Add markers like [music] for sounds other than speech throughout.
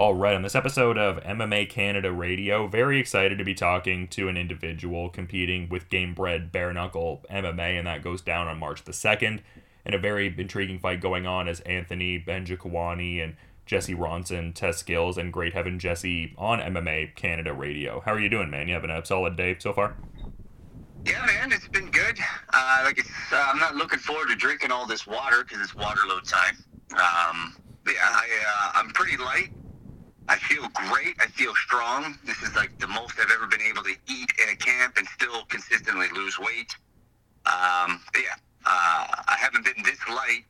All right, on this episode of MMA Canada Radio, very excited to be talking to an individual competing with Game Gamebred Bare Knuckle MMA, and that goes down on March the 2nd. And a very intriguing fight going on as Anthony Njokuani and Jesse Ronson test skills and Great Heaven Jesse on MMA Canada Radio. How are you doing, man? You having a solid day so far? Yeah, man, it's been good. Uh, like uh, I'm not looking forward to drinking all this water because it's Waterloo time. Um, yeah, I, uh, I'm pretty light. I feel great. I feel strong. This is like the most I've ever been able to eat in a camp and still consistently lose weight. Um, yeah, uh, I haven't been this light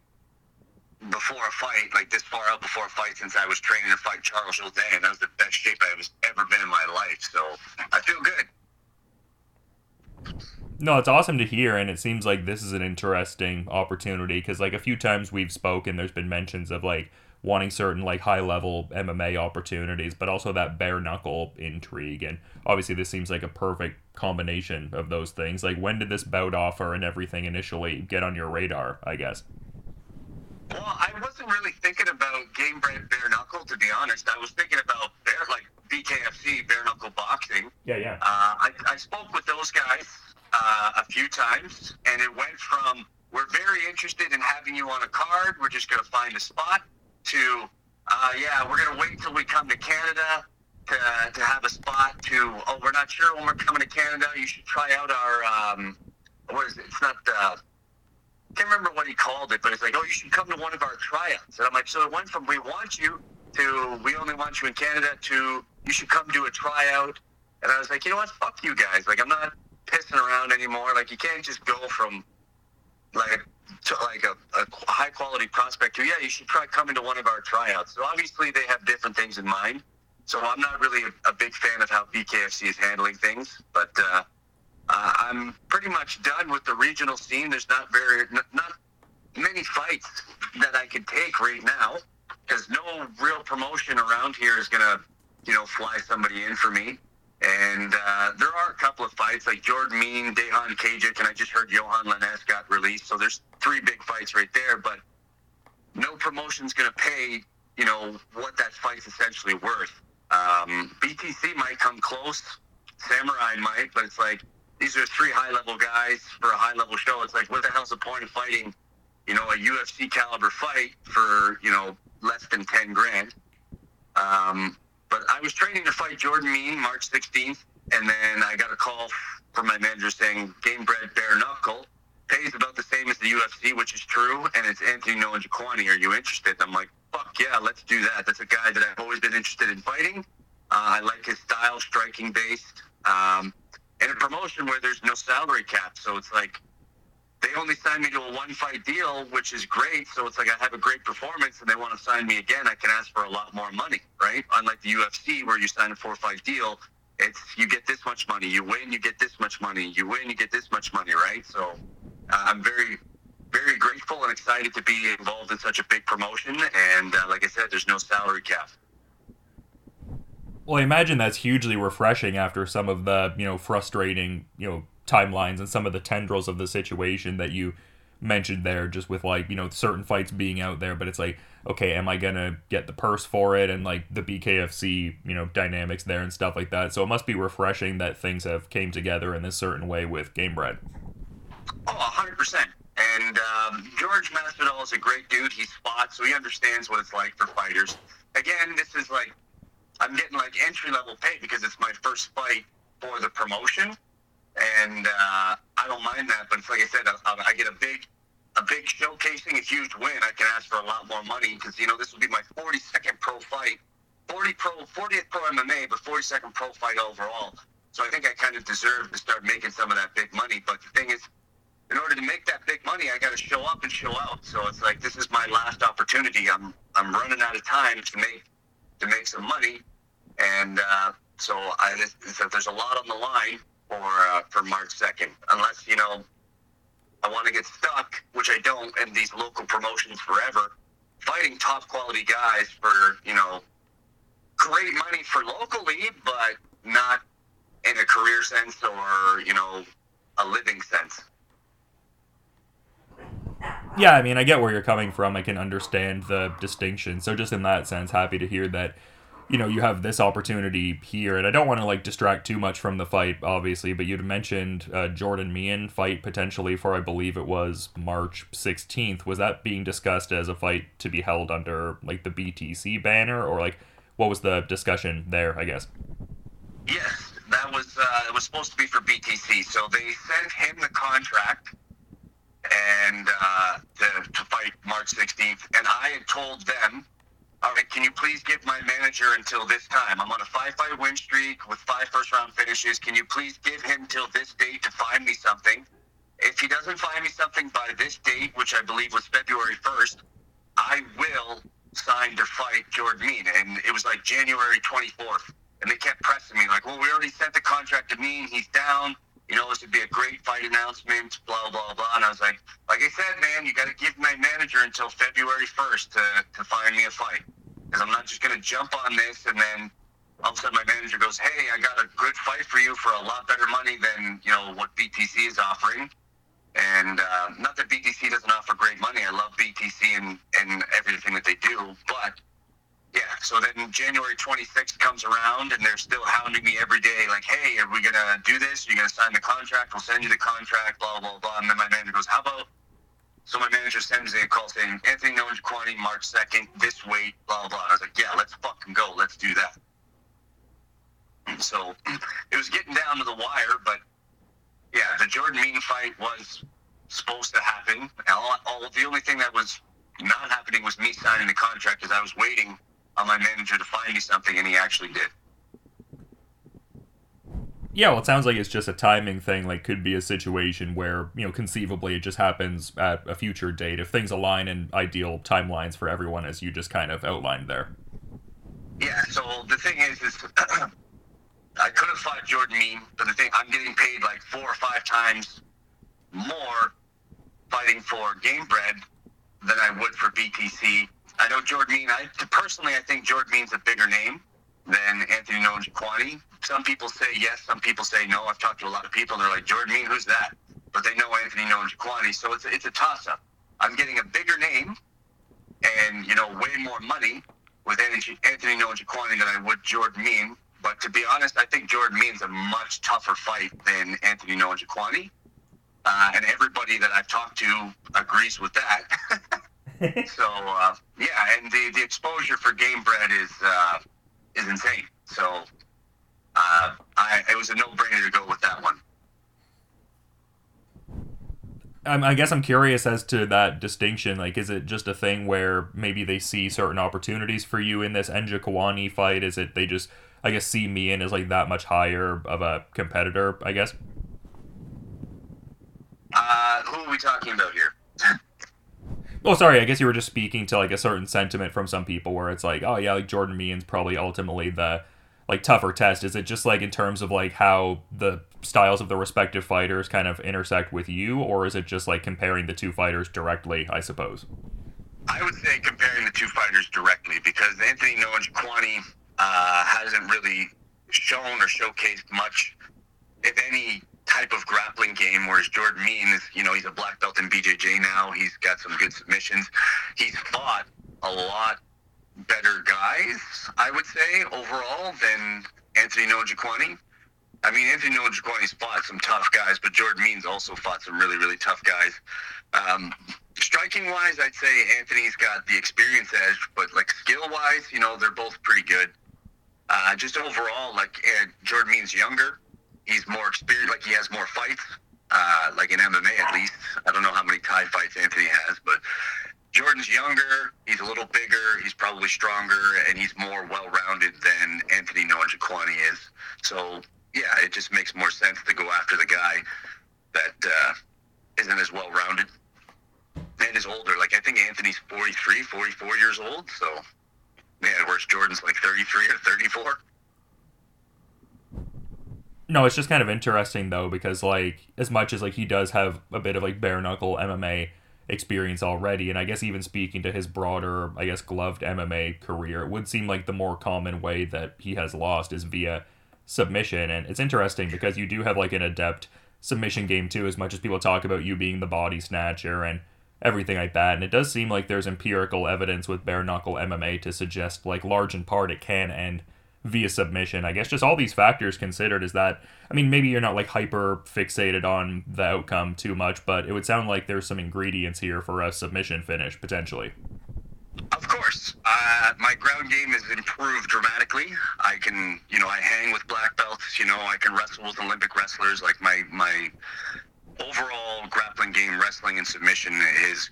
before a fight, like this far out before a fight, since I was training to fight Charles Jourdain, and that was the best shape I was ever been in my life. So I feel good. No, it's awesome to hear, and it seems like this is an interesting opportunity because, like, a few times we've spoken, there's been mentions of like wanting certain like high level MMA opportunities, but also that bare knuckle intrigue. And obviously, this seems like a perfect combination of those things. Like, when did this bout offer and everything initially get on your radar? I guess. Well, I wasn't really thinking about game Gamebred bare knuckle, to be honest. I was thinking about bare like BKFC bare knuckle boxing. Yeah, yeah. Uh, I, I spoke with those guys uh, a few times, and it went from we're very interested in having you on a card. We're just going to find a spot to, uh, yeah, we're going to wait until we come to Canada to, to have a spot to, oh, we're not sure when we're coming to Canada. You should try out our, um, what is it? It's not, uh, can't remember what he called it, but it's like, oh, you should come to one of our tryouts. And I'm like, so it went from we want you to we only want you in Canada to you should come do a tryout. And I was like, you know what? Fuck you guys. Like, I'm not pissing around anymore. Like, you can't just go from like to like a, a high quality prospect yeah, you should try coming to one of our tryouts. So obviously they have different things in mind. So I'm not really a, a big fan of how BKFC is handling things, but uh, uh, I'm pretty much done with the regional scene. There's not very n- not many fights that I could take right now because no real promotion around here is gonna, you know, fly somebody in for me. And uh, there are a couple of fights like Jordan Mein, Dejan Kajic, and I just heard Yohan Lainesse got released. So there's three big fights right there, but no promotion's going to pay, you know, what that fight's essentially worth. Um, BTC might come close, Samurai might, but it's like these are three high level guys for a high level show. It's like, what the hell's the point of fighting, you know, a UFC caliber fight for, you know, less than 10 grand? Um, but I was training to fight Jordan Mein March 16th, and then I got a call from my manager saying game Gamebred bare knuckle pays about the same as the UFC, which is true, and it's Anthony Njokuani. Are you interested? I'm like, fuck yeah, let's do that. That's a guy that I've always been interested in fighting. Uh, I like his style, striking based, um, and a promotion where there's no salary cap. So it's like they only signed me to a one fight deal, which is great. So it's like I have a great performance and they want to sign me again. I can ask for a lot more money, right? Unlike the UFC where you sign a four fight deal, it's you get this much money, you win, you get this much money, you win, you get this much money, right? So uh, I'm very, very grateful and excited to be involved in such a big promotion. And uh, like I said, there's no salary cap. Well, I imagine that's hugely refreshing after some of the you know frustrating you know timelines and some of the tendrils of the situation that you mentioned there just with like you know certain fights being out there but it's like okay am i gonna get the purse for it? And like the bkfc you know dynamics there and stuff like that. So it must be refreshing that things have came together in this certain way with Gamebred oh 100% and um, george masvidal is a great dude. He's fought so he understands what it's like for fighters. Again this is like i'm getting like entry level pay because it's my first fight for the promotion and uh, I don't mind that. But it's like I said, I, I get a big, a big showcasing, a huge win. I can ask for a lot more money because you know this will be my 42nd pro fight, 40 pro, 40th pro MMA, but 42nd pro fight overall. So I think I kind of deserve to start making some of that big money. But the thing is, in order to make that big money, I got to show up and show out. So it's like this is my last opportunity. I'm I'm running out of time to make to make some money, and uh, so I, there's a lot on the line for uh, for March second, unless you know I want to get stuck, which I don't, in these local promotions forever. Fighting top quality guys for you know great money for locally, but not in a career sense or you know a living sense. Yeah, I mean, I get where you're coming from. I can understand the distinction. So, just in that sense, happy to hear that you know, you have this opportunity here, and I don't want to like distract too much from the fight, obviously, but you'd mentioned uh, Jordan Mein fight potentially for, I believe it was March 16th. Was that being discussed as a fight to be held under like the BTC banner, or like what was the discussion there? I guess. Yes, that was uh, it was supposed to be for BTC. So they sent him the contract and uh, to, to fight March 16th, and I had told them all right, can you please give my manager until this time? I'm on a five fight win streak with five first round finishes. Can you please give him till this date to find me something? If he doesn't find me something by this date, which I believe was February 1st, I will sign to fight Jordan Mein. And it was like January 24th. And they kept pressing me, like, well, we already sent the contract to Mein. He's down. You know, this would be a great fight announcement, blah, blah, blah. And I was like, like I said, man, you got to give my manager until February 1st to, to find me a fight. Because I'm not just going to jump on this and then all of a sudden my manager goes, hey, I got a good fight for you for a lot better money than, you know, what BTC is offering. And uh, not that BTC doesn't offer great money. I love BTC and, and everything that they do. But yeah, so then January 26th comes around and they're still hounding me every day, like, hey, are we going to do this? Are you going to sign the contract? We'll send you the contract, blah, blah, blah. And then my manager goes, how about. So my manager sends me a call saying, Anthony Njokuani, March 2nd, this weight, blah, blah. I was like, yeah, let's fucking go. Let's do that. So [clears throat] it was getting down to the wire, but yeah, the Jordan Mein fight was supposed to happen. All, all, the only thing that was not happening was me signing the contract because I was waiting on my manager to find me something, and he actually did. Yeah, well, it sounds like it's just a timing thing. Like, could be a situation where you know, conceivably, it just happens at a future date if things align in ideal timelines for everyone, as you just kind of outlined there. Yeah. So the thing is, is [clears throat] I could have fought Jordan Mein, but the thing I'm getting paid like four or five times more fighting for Gamebred than I would for BTC I know Jordan Mein. I personally, I think Jordan Mein's a bigger name than Anthony Njokuani. Some people say yes, some people say no. I've talked to a lot of people, they're like, Jordan Mein, who's that? But they know Anthony Njokuani, so it's a, it's a toss up. I'm getting a bigger name and you know way more money with Anthony Njokuani than I would Jordan Mein. But to be honest, I think Jordan Mein's a much tougher fight than Anthony Njokuani. Uh, and everybody that I've talked to agrees with that. [laughs] so uh, yeah, and the, the exposure for Gamebred is uh, is insane. So uh, I, it was a no brainer to go with that one. I guess I'm curious as to that distinction. Like, is it just a thing where maybe they see certain opportunities for you in this Njokuani fight? Is it they just, I guess, see me in as like that much higher of a competitor? I guess. Uh, who are we talking about here? [laughs] Oh, sorry. I guess you were just speaking to like a certain sentiment from some people where it's like, oh yeah, like Jordan Mein's probably ultimately the like tougher test. Is it just like in terms of like how the styles of the respective fighters kind of intersect with you, or is it just like comparing the two fighters directly? I suppose. I would say comparing the two fighters directly because Anthony Njokuani uh, hasn't really shown or showcased much, if any, type of grappling game, whereas Jordan Mein is, you know, he's a black belt in BJJ now. He's got some good submissions. He's fought a lot better guys, I would say, overall than Anthony Njokuani. I mean, Anthony Njokuani's fought some tough guys, but Jordan Mein's also fought some really, really tough guys. Um, striking wise, I'd say Anthony's got the experience edge, but like skill wise, you know, they're both pretty good. Uh, just overall, like uh, Jordan Mein's younger he's more experienced, like he has more fights, uh, like in MMA at least. I don't know how many Thai fights Anthony has, but Jordan's younger, he's a little bigger, he's probably stronger, and he's more well-rounded than Anthony Njokuani is. So yeah, it just makes more sense to go after the guy that uh, not as well-rounded and is older. Like I think Anthony's 43, 44 years old, so yeah, whereas Jordan's like 33 or 34. No, it's just kind of interesting though because like as much as like he does have a bit of like bare knuckle MMA experience already, and I guess even speaking to his broader, I guess gloved MMA career, it would seem like the more common way that he has lost is via submission, and it's interesting because you do have like an adept submission game too. As much as people talk about you being the body snatcher and everything like that. And it does seem like there's empirical evidence with bare knuckle MMA to suggest, like, large in part, it can end via submission. I guess just all these factors considered is that, I mean, maybe you're not like hyper fixated on the outcome too much, but it would sound like there's some ingredients here for a submission finish potentially. Of course. Uh, my ground game has improved dramatically. I can, you know, I hang with black belts. You know, I can wrestle with Olympic wrestlers. Like my my overall grappling game, wrestling and submission is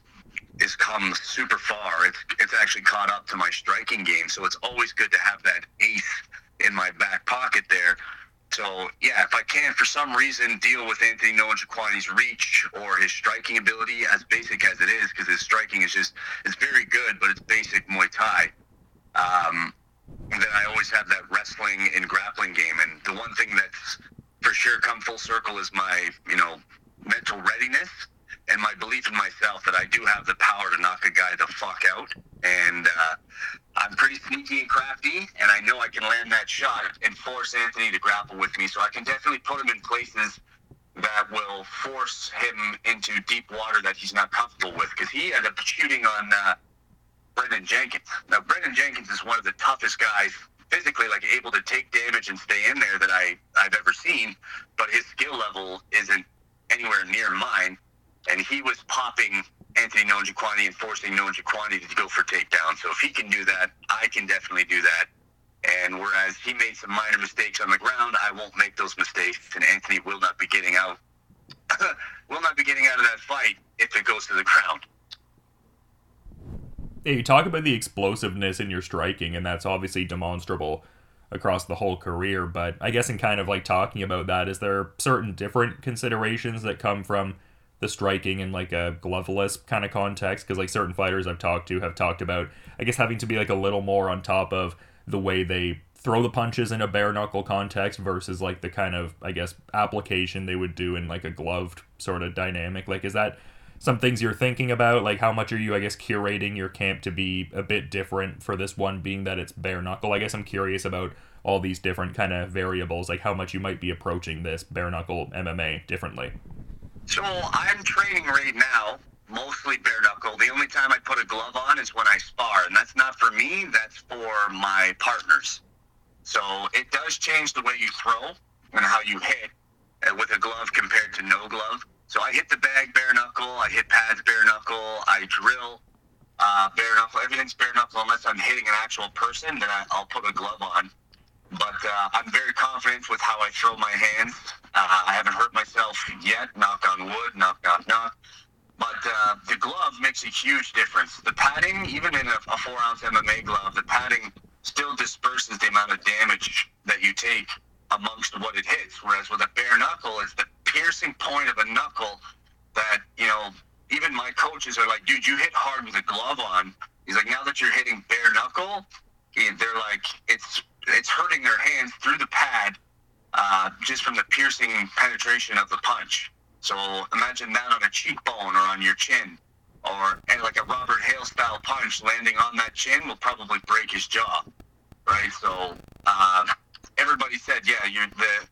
is come super far. It's it's actually caught up to my striking game. So it's always good to have that ace in my back pocket there. So yeah, if I can for some reason deal with Anthony Njokuani's reach or his striking ability, as basic as it is, because his striking is just it's very good, but it's basic Muay Thai. Um, then I always have that wrestling and grappling game, and the one thing that's for sure come full circle is my you know mental readiness and my belief in myself that I do have the power to knock a guy the fuck out. And uh, I'm pretty sneaky and crafty, and I know I can land that shot and force Anthony to grapple with me. So I can definitely put him in places that will force him into deep water that he's not comfortable with. Because he ended up shooting on uh, Brendan Jenkins. Now, Brendan Jenkins is one of the toughest guys physically like able to take damage and stay in there that I I've ever seen, but his skill level isn't anywhere near mine and he was popping Anthony Njokuani and forcing Njokuani to go for takedown. So if he can do that, I can definitely do that. And whereas he made some minor mistakes on the ground, I won't make those mistakes, and Anthony will not be getting out. [laughs] will not be getting out of that fight if it goes to the ground. Yeah, you talk about the explosiveness in your striking, and that's obviously demonstrable across the whole career. But I guess in kind of like talking about that, is there certain different considerations that come from the striking in like a gloveless kind of context because like certain fighters I've talked to have talked about I guess having to be like a little more on top of the way they throw the punches in a bare knuckle context versus like the kind of I guess application they would do in like a gloved sort of dynamic. Like is that some things you're thinking about? Like how much are you I guess curating your camp to be a bit different for this one being that it's bare knuckle? I guess I'm curious about all these different kind of variables like how much you might be approaching this bare knuckle MMA differently so I'm training right now, mostly bare knuckle. The only time I put a glove on is when I spar, and that's not for me, that's for my partners. So it does change the way you throw and how you hit uh, with a glove compared to no glove. So I hit the bag bare knuckle, I hit pads bare knuckle, I drill uh, bare knuckle. Everything's bare knuckle unless I'm hitting an actual person, then I, will put a glove on. But uh, I'm very confident with how I throw my hands. Uh, I haven't hurt myself yet, knock on wood, knock, knock, knock. But uh, the glove makes a huge difference. The padding, even in a, a four ounce MMA glove, the padding still disperses the amount of damage that you take amongst what it hits. Whereas with a bare knuckle, it's the piercing point of a knuckle that, you know, even my coaches are like, dude, you hit hard with a glove on. He's like, now that you're hitting bare knuckle, they're like, it's it's hurting their hands through the pad uh, just from the piercing penetration of the punch. So imagine that on a cheekbone or on your chin, or like a Robert Hale style punch landing on that chin will probably break his jaw, right? So uh, everybody said, yeah, you the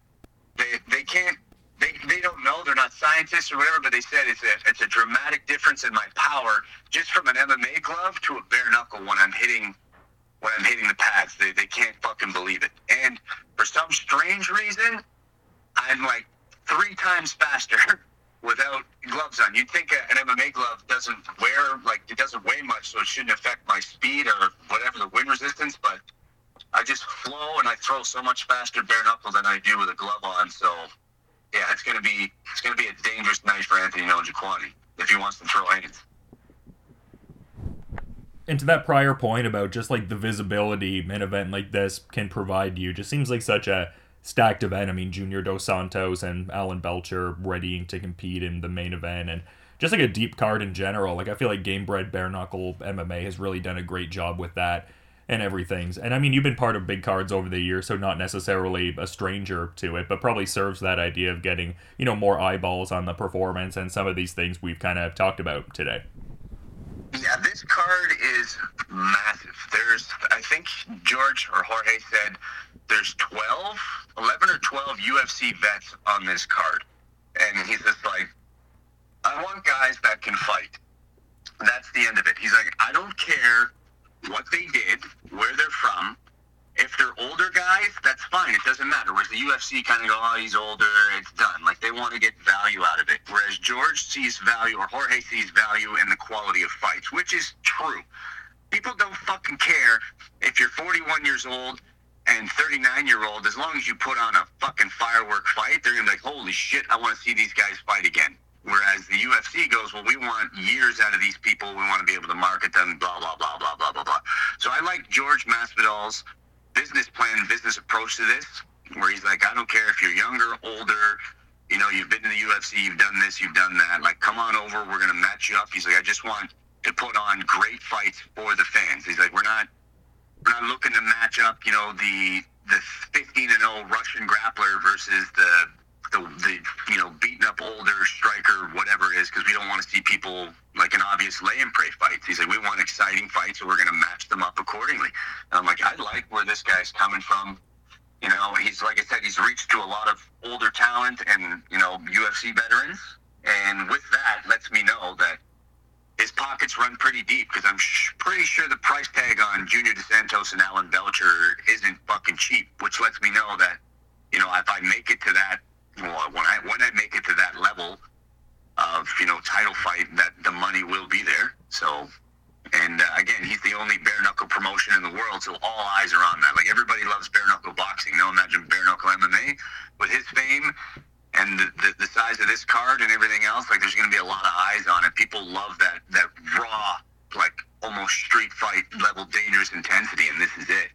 they they can't they, they don't know they're not scientists or whatever, but they said it's a it's a dramatic difference in my power just from an MMA glove to a bare knuckle when I'm hitting when I'm hitting the pads. They, they can't fucking believe it. And for some strange reason, I'm like three times faster [laughs] without gloves on. You'd think an MMA glove doesn't wear, like, it doesn't weigh much, so it shouldn't affect my speed or whatever the wind resistance, but I just flow and I throw so much faster bare knuckle than I do with a glove on. So, yeah, it's gonna be it's gonna be a dangerous night for Anthony Njokuani if he wants to throw hands and to that prior point about just like the visibility an event like this can provide you, just seems like such a stacked event. I mean, Junior Dos Santos and Alan Belcher readying to compete in the main event, and just like a deep card in general. Like I feel like Gamebred Bare Knuckle MMA has really done a great job with that and everything. And I mean, you've been part of big cards over the years, so not necessarily a stranger to it, but probably serves that idea of getting you know more eyeballs on the performance and some of these things we've kind of talked about today. Yeah, this card is massive. There's, I think George or Jorge said there's 12, 11 or 12 UFC vets on this card. And he's just like, I want guys that can fight. That's the end of it. He's like, I don't care what they did, where they're from. If they're older guys, that's fine. It doesn't matter. Whereas the UFC kind of go, oh, he's older, it's done. Like they want to get value out of it. Whereas George sees value, or Jorge sees value in the quality of fights, which is true. People don't fucking care if you're 41 years old and 39 year old. As long as you put on a fucking firework fight, they're gonna be like, holy shit, I want to see these guys fight again. Whereas the UFC goes, well, we want years out of these people. We want to be able to market them, blah, blah, blah, blah, blah, blah, blah. So I like George Masvidal's business plan, business approach to this, where he's like, I don't care if you're younger, older, you know, you've been in the UFC, you've done this, you've done that. Like, come on over. We're to match you up. He's like, I just want to put on great fights for the fans. He's like, we're not, we're not looking to match up, you know, the, the 15 and 0 Russian grappler versus the the, the you know beaten up older striker, whatever it is, because we don't want to see people like an obvious lay and pray fights. He's like, we want exciting fights, so we're going to match them up accordingly. And I'm like, I like where this guy's coming from. You know, he's like I said, he's reached to a lot of older talent and you know UFC veterans, and with that, lets me know that his pockets run pretty deep because I'm sh- pretty sure the price tag on Junior Dos Santos and Alan Belcher isn't fucking cheap, which lets me know that you know if I make it to that well, when I when I make it to that level of you know title fight, that the money will be there. So, and uh, again, he's the only bare knuckle promotion in the world, so all eyes are on that. Like everybody loves bare knuckle boxing. Now imagine bare knuckle MMA with his fame and the, the, the size of this card and everything else. Like there's going to be a lot of eyes on it. People love that that raw, like almost street fight level dangerous intensity, and this is it.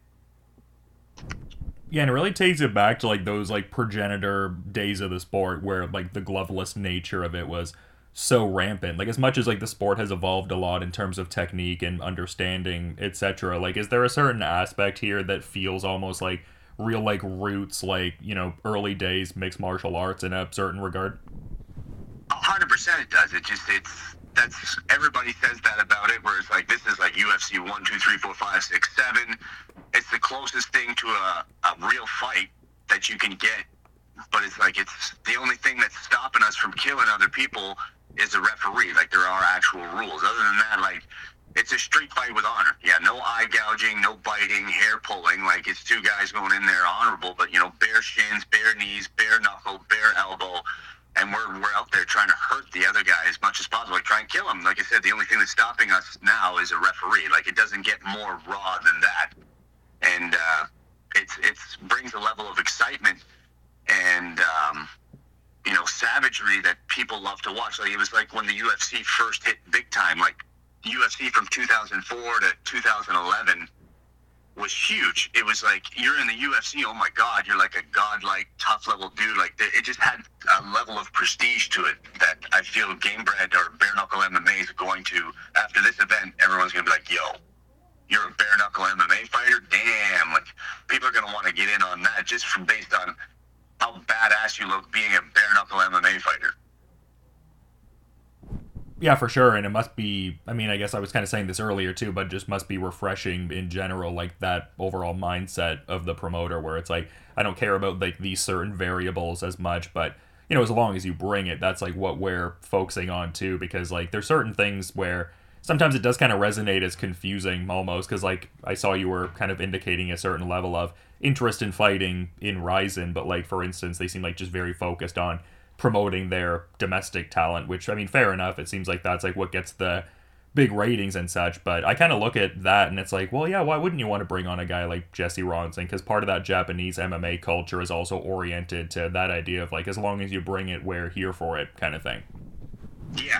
Yeah, and it really takes it back to like those like progenitor days of the sport where like the gloveless nature of it was so rampant. Like as much as like the sport has evolved a lot in terms of technique and understanding, etc. Like is there a certain aspect here that feels almost like real like roots like, you know, early days mixed martial arts in a certain regard? hundred percent it does. It just it's that's everybody says that about it. Where it's like this is like UFC one, two, three, four, five, six, seven. It's the closest thing to a, a real fight that you can get. But it's like it's the only thing that's stopping us from killing other people is a referee. Like there are actual rules. Other than that, like it's a street fight with honor. Yeah, no eye gouging, no biting, hair pulling. Like it's two guys going in there honorable, but you know, bare shins, bare knees, bare knuckle, bare elbow and we're, we're out there trying to hurt the other guy as much as possible, like try and kill him. Like I said, the only thing that's stopping us now is a referee. Like it doesn't get more raw than that, and uh, it's it's brings a level of excitement and um, you know savagery that people love to watch. Like it was like when the UFC first hit big time, like UFC from 2004 to 2011 was huge. It was like you're in the UFC. Oh my God, you're like a godlike, tough level dude. Like it just had a level of prestige to it that I feel Gamebred or bare knuckle MMA is going to. After this event, everyone's gonna be like, "Yo, you're a bare knuckle MMA fighter? Damn!" Like people are gonna want to get in on that just from based on how badass you look being a bare knuckle MMA fighter. Yeah, for sure. And it must be, I mean, I guess I was kind of saying this earlier too, but just must be refreshing in general, like that overall mindset of the promoter where it's like, I don't care about like these certain variables as much, but you know, as long as you bring it, that's like what we're focusing on too, because like there's certain things where sometimes it does kind of resonate as confusing almost, because like I saw you were kind of indicating a certain level of interest in fighting in Rizin, but like for instance, they seem like just very focused on promoting their domestic talent, which I mean, fair enough. It seems like that's like what gets the big ratings and such. But I kind of look at that and it's like, well, yeah, why wouldn't you want to bring on a guy like Jesse Ronson? Because part of that Japanese MMA culture is also oriented to that idea of like, as long as you bring it, we're here for it, kind of thing. Yeah.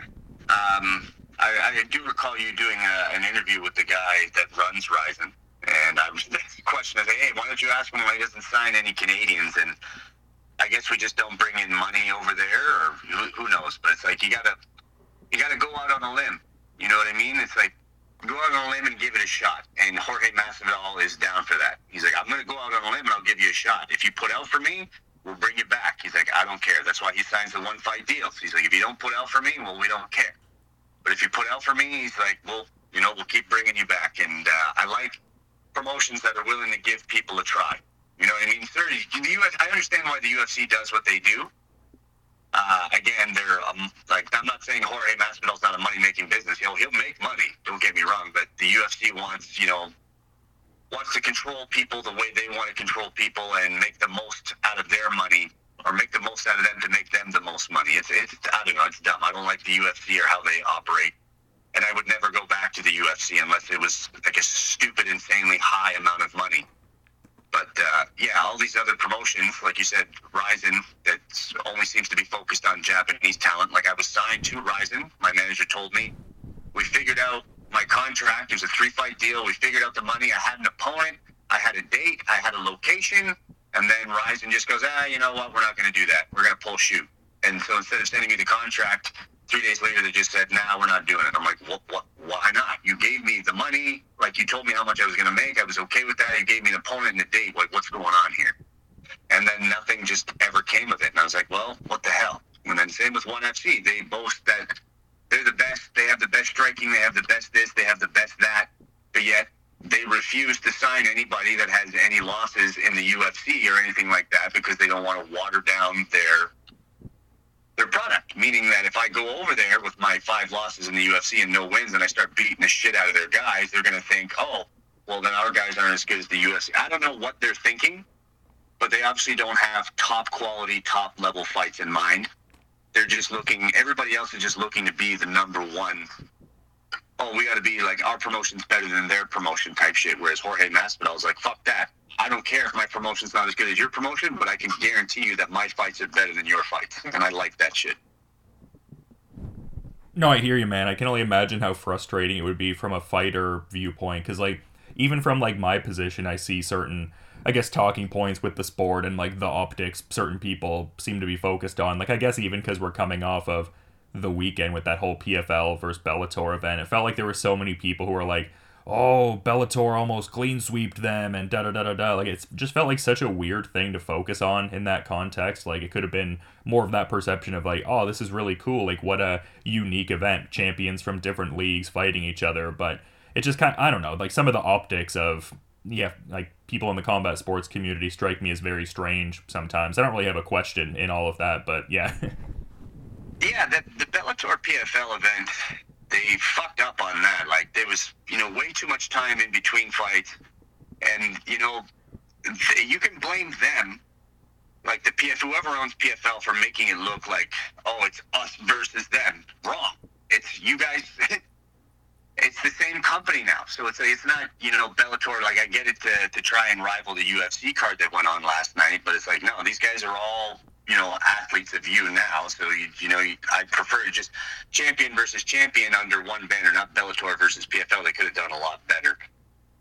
Um, I, I do recall you doing a, an interview with the guy that runs Rizin. And I was [laughs] the question is, hey, why don't you ask him why he doesn't sign any Canadians? And I guess we just don't bring in money over there, or who, who knows? But it's like you gotta you gotta go out on a limb. You know what I mean? It's like go out on a limb and give it a shot. And Jorge Masvidal is down for that. He's like, I'm gonna go out on a limb and I'll give you a shot. If you put out for me, we'll bring you back. He's like, I don't care. That's why he signs the one fight deals. He's like, if you don't put out for me, well, we don't care. But if you put out for me, he's like, well, you know, we'll keep bringing you back. And uh, I like promotions that are willing to give people a try. You know what I mean? The US, I understand why the UFC does what they do, Uh, again, they're um, like I'm not saying Jorge Masvidal's not a money making business. Know, he'll make money. Don't get me wrong, but the UFC wants you know wants to control people the way they want to control people and make the most out of their money or make the most out of them to make them the most money. It's it's I don't know. It's dumb. I don't like the UFC or how they operate. And I would never go back to the UFC unless it was like a stupid, insanely high amount of money. But uh, yeah, all these other promotions, like you said, Rizin, that only seems to be focused on Japanese talent. Like I was signed to Rizin. My manager told me we figured out my contract. It was a three fight deal. We figured out the money. I had an opponent. I had a date. I had a location. And then Rizin just goes, ah, you know what? We're not going to do that. We're going to pull shoot. And so instead of sending me the contract, three days later they just said, nah, we're not doing it. I'm like, what, what, why not? You gave me the money. Like you told me how much I was going to make. I was okay with that. You gave me an opponent and a date. Like, what's going on here? And then nothing just ever came of it. And I was like, well, what the hell? And then same with ONE FC. They boast that they're the best. They have the best striking. They have the best this. They have the best that. But yet they refuse to sign anybody that has any losses in the UFC or anything like that because they don't want to water down their their product. Meaning that if I go over there with my five losses in the UFC and no wins, and I start beating the shit out of their guys, they're going to think, oh, well then our guys aren't as good as the UFC. I don't know what they're thinking, but they obviously don't have top quality, top level fights in mind. They're just looking. Everybody else is just looking to be the number one oh, we got to be like our promotion's better than their promotion type shit. Whereas Jorge Masvidal was like, fuck that. I don't care if my promotion's not as good as your promotion, but I can guarantee you that my fights are better than your fights, [laughs] and I like that shit. No, I hear you, man. I can only imagine how frustrating it would be from a fighter viewpoint, because like even from like my position, I see certain, I guess, talking points with the sport and like the optics certain people seem to be focused on. Like I guess even because we're coming off of the weekend with that whole PFL versus Bellator event. It felt like there were so many people who were like, "Oh, Bellator almost clean sweeped them," and da da da da da. Like it just felt like such a weird thing to focus on in that context. Like it could have been more of that perception of like, "Oh, this is really cool. Like what a unique event. Champions from different leagues fighting each other." But it just kind of, I don't know, like some of the optics of yeah, like people in the combat sports community strike me as very strange sometimes. I don't really have a question in all of that, but yeah. [laughs] Yeah, the, the Bellator PFL event, they fucked up on that. Like there was, you know, way too much time in between fights, and you know, you can blame them, like the PF, whoever owns PFL, for making it look like, oh, it's us versus them. Wrong. It's you guys. [laughs] it's the same company now, so it's it's not you know Bellator. Like I get it to to try and rival the UFC card that went on last night, but it's like no, these guys are all you know athletes of you now. So you, you know I prefer just champion versus champion under one banner, not Bellator versus PFL. They could have done a lot better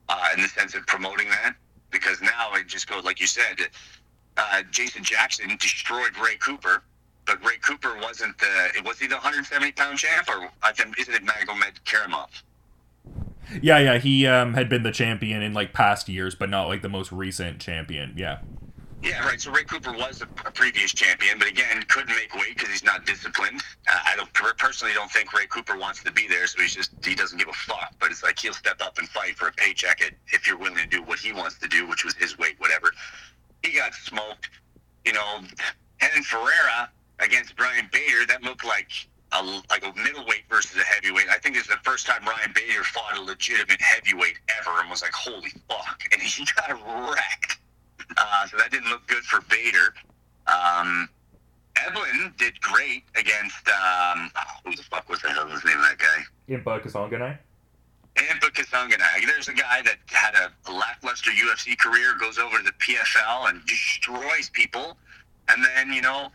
uh, in the sense of promoting that because now it just goes like you said. Uh, Jason Jackson destroyed Ray Cooper, but Ray Cooper wasn't the was he the 170 pound champ or I think isn't it Magomed Karamov? Yeah, yeah, he um, had been the champion in like past years, but not like the most recent champion. Yeah. Yeah, right. So Ray Cooper was a, a previous champion, but again, couldn't make weight because he's not disciplined. Uh, I don't personally don't think Ray Cooper wants to be there, so he's just he doesn't give a fuck. But it's like he'll step up and fight for a paycheck at, if you're willing to do what he wants to do, which was his weight, whatever. He got smoked. You know, Renan Ferreira against Ryan Bader, that looked like a, like a middleweight versus a heavyweight. I think it's the first time Ryan Bader fought a legitimate heavyweight ever, and was like, "Holy fuck!" And he [laughs] got wrecked. Uh, so that didn't look good for Bader. Um, Eblen did great against um, oh, who the fuck was the hell was the name of that guy? Impa Kasanganay. Impa Kasanganay. There's a guy that had a lackluster UFC career, goes over to the PFL and destroys people, and then you know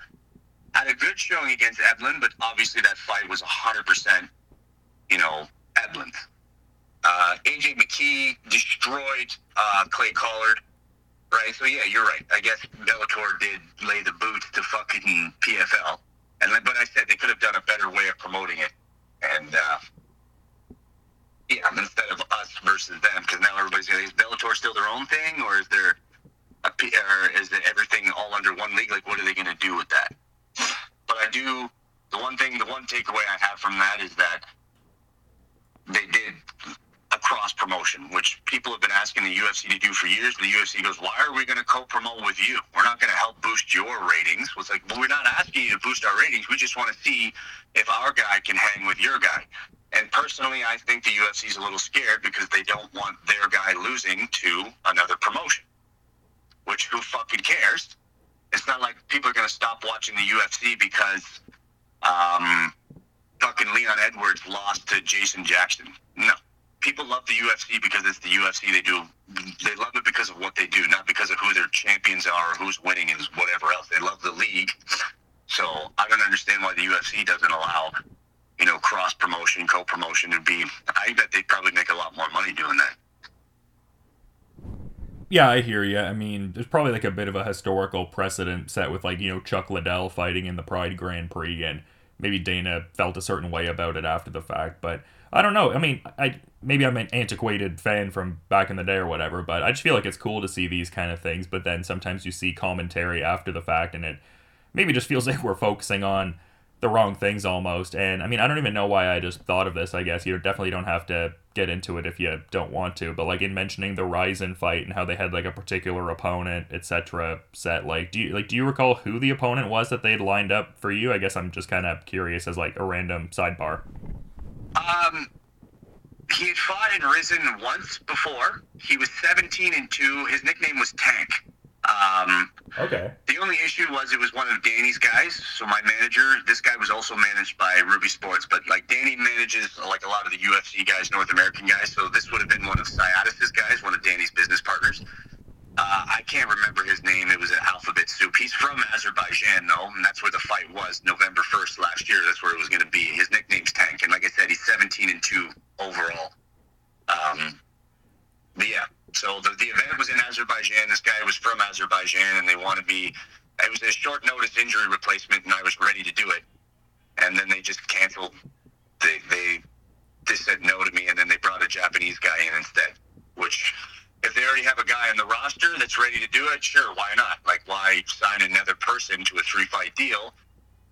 had a good showing against Eblen, but obviously that fight was 100%, you know, Eblen. Uh, AJ McKee destroyed uh, Clay Collard right? So yeah, you're right. I guess Bellator did lay the boots to fucking PFL, and but I said they could have done a better way of promoting it, and uh, yeah, instead of us versus them, because now everybody's going, is Bellator still their own thing, or is there a P, or is it everything all under one league? Like, what are they going to do with that? But I do. The one thing, the one takeaway I have from that is that they did cross promotion, which people have been asking the UFC to do for years. The UFC goes, "Why are we going to co-promote with you? We're not going to help boost your ratings. Was like, well, we're not asking you to boost our ratings. We just want to see if our guy can hang with your guy. And personally, I think the UFC is a little scared because they don't want their guy losing to another promotion. Which who fucking cares? It's not like people are going to stop watching the UFC because um, fucking Leon Edwards lost to Jason Jackson. No. People love the UFC because it's the UFC. They do. They love it because of what they do, not because of who their champions are or who's winning and whatever else. They love the league. So I don't understand why the UFC doesn't allow, you know, cross promotion, co promotion to be. I bet they'd probably make a lot more money doing that. Yeah, I hear you. I mean, there's probably like a bit of a historical precedent set with like you know Chuck Liddell fighting in the Pride Grand Prix, and maybe Dana felt a certain way about it after the fact. But I don't know. I mean, I maybe I'm an antiquated fan from back in the day or whatever, but I just feel like it's cool to see these kind of things. But then sometimes you see commentary after the fact, and it maybe just feels [laughs] like we're focusing on the wrong things almost. And I mean, I don't even know why I just thought of this. I guess you definitely don't have to get into it if you don't want to. But like in mentioning the Rizin fight and how they had like a particular opponent, etc. Set like, do you like do you recall who the opponent was that they'd lined up for you? I guess I'm just kind of curious as like a random sidebar. Um, he had fought in Rizin once before. He was 17 and two. His nickname was Tank. Um, okay. The only issue was it was one of Danny's guys. So my manager, this guy was also managed by Ruby Sports, but like Danny manages like a lot of the UFC guys, North American guys. So this would have been one of Ciatis's guys, one of Danny's business partners. Uh, I can't remember his name. It was an alphabet soup. He's from Azerbaijan, though, and that's where the fight was November 1st last year. That's where it was going to be. His nickname's Tank, and like I said, he's 17 and 2 overall. Um, but yeah, so the, the event was in Azerbaijan. This guy was from Azerbaijan, and they wanted me. It was a short notice injury replacement, and I was ready to do it. And then they just canceled. They they just said no to me, and then they brought a Japanese guy in instead. Which, if they already have a guy on the roster that's ready to do it, sure, why not? Like, why sign another person to a three fight deal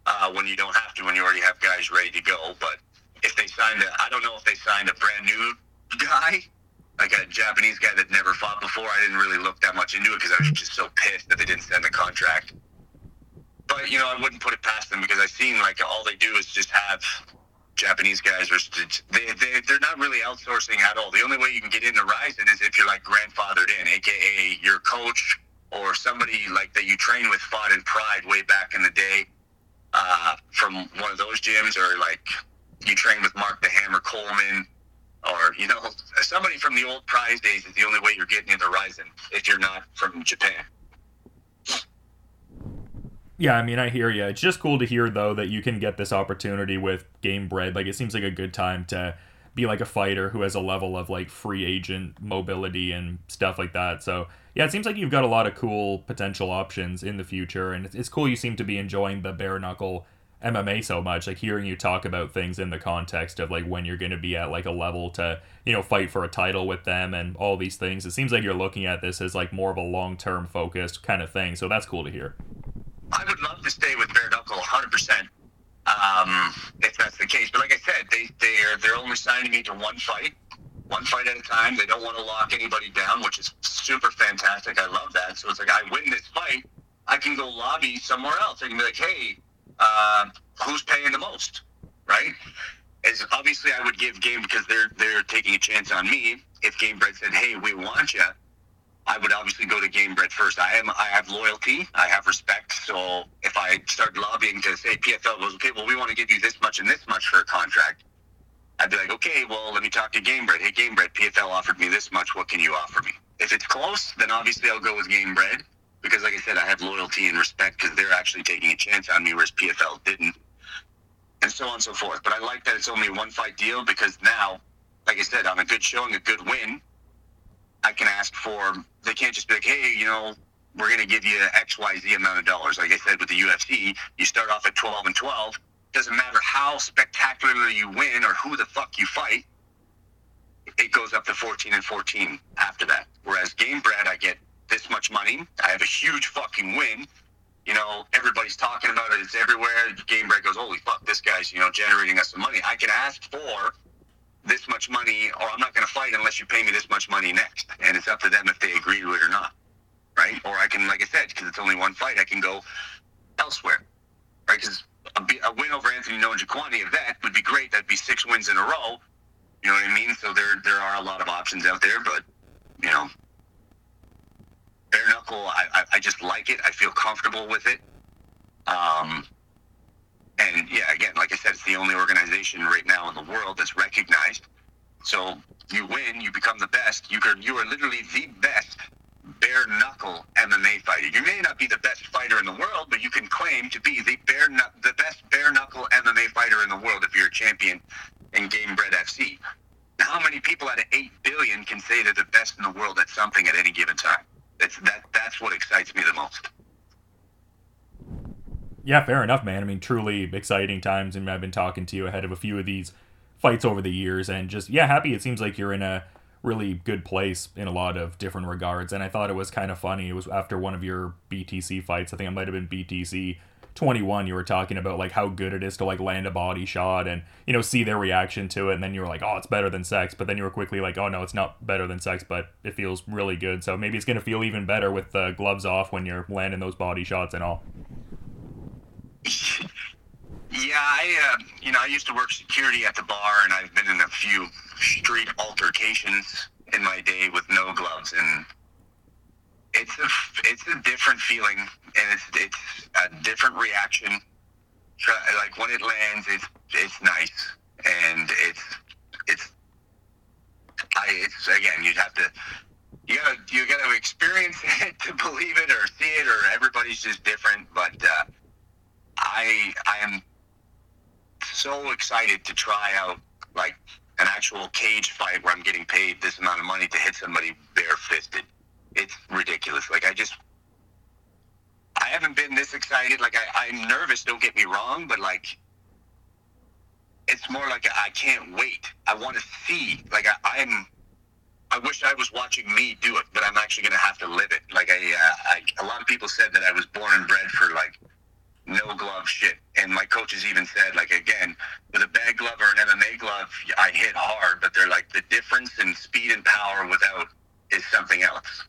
uh, when you don't have to? When you already have guys ready to go. But if they signed a, I don't know if they signed a brand new guy like a Japanese guy that never fought before. I didn't really look that much into it because I was just so pissed that they didn't send the contract. But you know, I wouldn't put it past them because I've seen like all they do is just have Japanese guys. Or they they they're not really outsourcing at all. The only way you can get into Rizin is if you're like grandfathered in, aka your coach or somebody like that you train with fought in Pride way back in the day uh, from one of those gyms, or like you train with Mark the Hammer Coleman or you know [laughs] somebody from the old Pride days is the only way you're getting into Rizin if you're not from Japan. Yeah, I mean, I hear you. It's just cool to hear though that you can get this opportunity with Gamebred. Like, it seems like a good time to be like a fighter who has a level of like free agent mobility and stuff like that. So yeah, it seems like you've got a lot of cool potential options in the future, and it's cool. You seem to be enjoying the bare knuckle MMA so much, like hearing you talk about things in the context of like when you're going to be at like a level to, you know, fight for a title with them and all these things. It seems like you're looking at this as like more of a long term focused kind of thing. So that's cool to hear. I would love to stay with Bare Knuckle 100%. Um, if that's the case, but like I said, they they're they're only signing me to one fight, one fight at a time. They don't want to lock anybody down, which is super fantastic. I love that. So it's like I win this fight, I can go lobby somewhere else. I can be like, hey, uh, who's paying the most, right? As obviously I would give game because they're they're taking a chance on me. If Gamebred said, "Hey, we want you," I would obviously go to Gamebred first. I am I have loyalty, I have respect. So if I start lobbying to say PFL goes, "Okay, well we want to give you this much and this much for a contract," I'd be like, "Okay, well let me talk to Gamebred. Hey, Gamebred, PFL offered me this much. What can you offer me?" If it's close, then obviously I'll go with Gamebred because, like I said, I have loyalty and respect because they're actually taking a chance on me, whereas PFL didn't, and so on and so forth. But I like that it's only one fight deal because now, like I said, on a good showing, a good win, I can ask for. They can't just be like, hey, you know, we're going to give you X, Y, Z amount of dollars. Like I said with the UFC, you start off at 12 and 12. Doesn't matter how spectacularly you win or who the fuck you fight. It goes up to 14 and 14 after that. Whereas Gamebred, I get this much money. I have a huge fucking win. You know, everybody's talking about it. It's everywhere. Gamebred goes, holy fuck, this guy's, you know, generating us some money. I can ask for this much money, or I'm not going to fight unless you pay me this much money next. And it's up to them if they agree to it or not. right? Or I can, like I said, because it's only one fight, I can go elsewhere, right? Because a, a, win over Anthony Njokuani, if that would be great. That'd be six wins in a row. You know what I mean? So there there are a lot of options out there, but you know, bare knuckle, I, I, I just like it. I feel comfortable with it. Um, and yeah, again, like I said, it's the only organization right now in the world that's recognized. So you win, you become the best. You are you are literally the best bare knuckle MMA fighter. You may not be the best fighter in the world, but you can claim to be the bare the best bare knuckle MMA fighter in the world if you're a champion in Gamebred FC. Now, How many people out of eight billion can say they're the best in the world at something at any given time? That's that that's what excites me the most. Yeah, fair enough, man. I mean, truly exciting times, and I've been talking to you ahead of a few of these fights over the years, and just yeah, happy. It seems like you're in a really good place in a lot of different regards. And I thought it was kind of funny. It was after one of your BTC fights. I think it might have been BTC 21. You were talking about like how good it is to like land a body shot and you know see their reaction to it. And then you were like, oh, it's better than sex. But then you were quickly like, oh no, it's not better than sex, but it feels really good. So maybe it's gonna feel even better with the gloves off when you're landing those body shots and all. Yeah, I uh, you know I used to work security at the bar, and I've been in a few street altercations in my day with no gloves, and it's a it's a different feeling, and it's it's a different reaction. Like when it lands, it's it's nice, and it's it's I it's again you'd have to you gotta you gotta experience [laughs] it to believe it or see it, or everybody's just different. But uh, I I am so excited to try out like an actual cage fight where I'm getting paid this amount of money to hit somebody barefisted. It's ridiculous. Like I just, I haven't been this excited. Like I, I'm nervous. Don't get me wrong, but like, it's more like I can't wait. I want to see. Like I, I'm. I wish I was watching me do it, but I'm actually going to have to live it. Like I, uh, I, a lot of people said that I was born and bred for like no glove shit. And my coaches even said, like, again, with a bag glove or an MMA glove, I hit hard, but they're like, the difference in speed and power without is something else.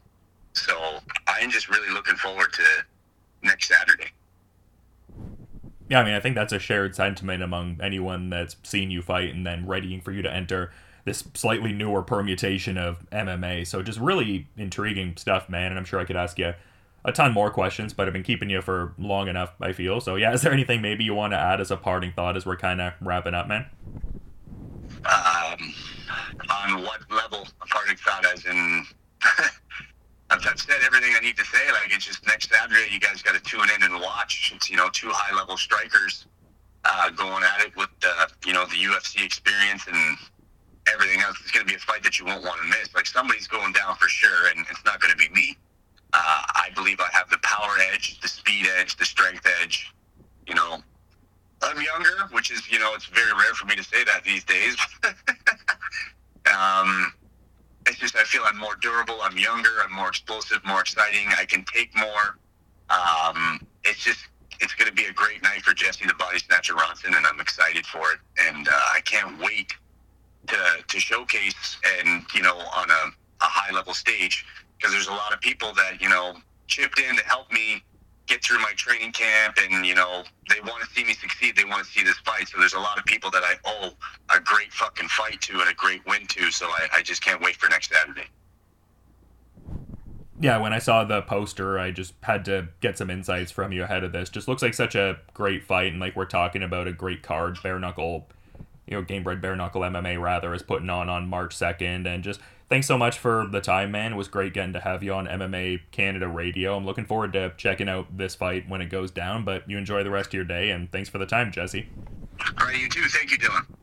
So I'm just really looking forward to next Saturday. Yeah, I mean, I think that's a shared sentiment among anyone that's seen you fight and then readying for you to enter this slightly newer permutation of MMA. So just really intriguing stuff, man. And I'm sure I could ask you a ton more questions, but I've been keeping you for long enough, I feel. So, yeah, is there anything maybe you want to add as a parting thought as we're kind of wrapping up, man? Um, on what level? A parting thought as in. [laughs] I've, said everything I need to say. Like, it's just next Saturday, you guys got to tune in and watch. It's, you know, two high level strikers uh, going at it with, uh, you know, the UFC experience and everything else. It's going to be a fight that you won't want to miss. Like, somebody's going down for sure, and it's not going to be me. Uh, I believe I have the power edge, the speed edge, the strength edge. You know, I'm younger, which is, you know, it's very rare for me to say that these days. [laughs] um, just I feel I'm more durable. I'm younger. I'm more explosive, more exciting. I can take more. Um, it's just it's going to be a great night for Jesse the Body Snatcher Ronson, and I'm excited for it. And uh, I can't wait to to showcase and you know on a, a high level stage because there's a lot of people that you know chipped in to help me get through my training camp and you know they want to see me succeed they want to see this fight. So there's a lot of people that i owe a great fucking fight to and a great win to. So i, I just can't wait for next saturday. Yeah when i saw the poster i just had to get some insights from you ahead of this. Just looks like such a great fight and like we're talking about a great card bare knuckle you know gamebred bare knuckle mma rather is putting on on march 2nd and just thanks so much for the time, man. It was great getting to have you on MMA Canada Radio. I'm looking forward to checking out this fight when it goes down, but you enjoy the rest of your day, and thanks for the time, Jesse. All right, you too. Thank you, Dylan.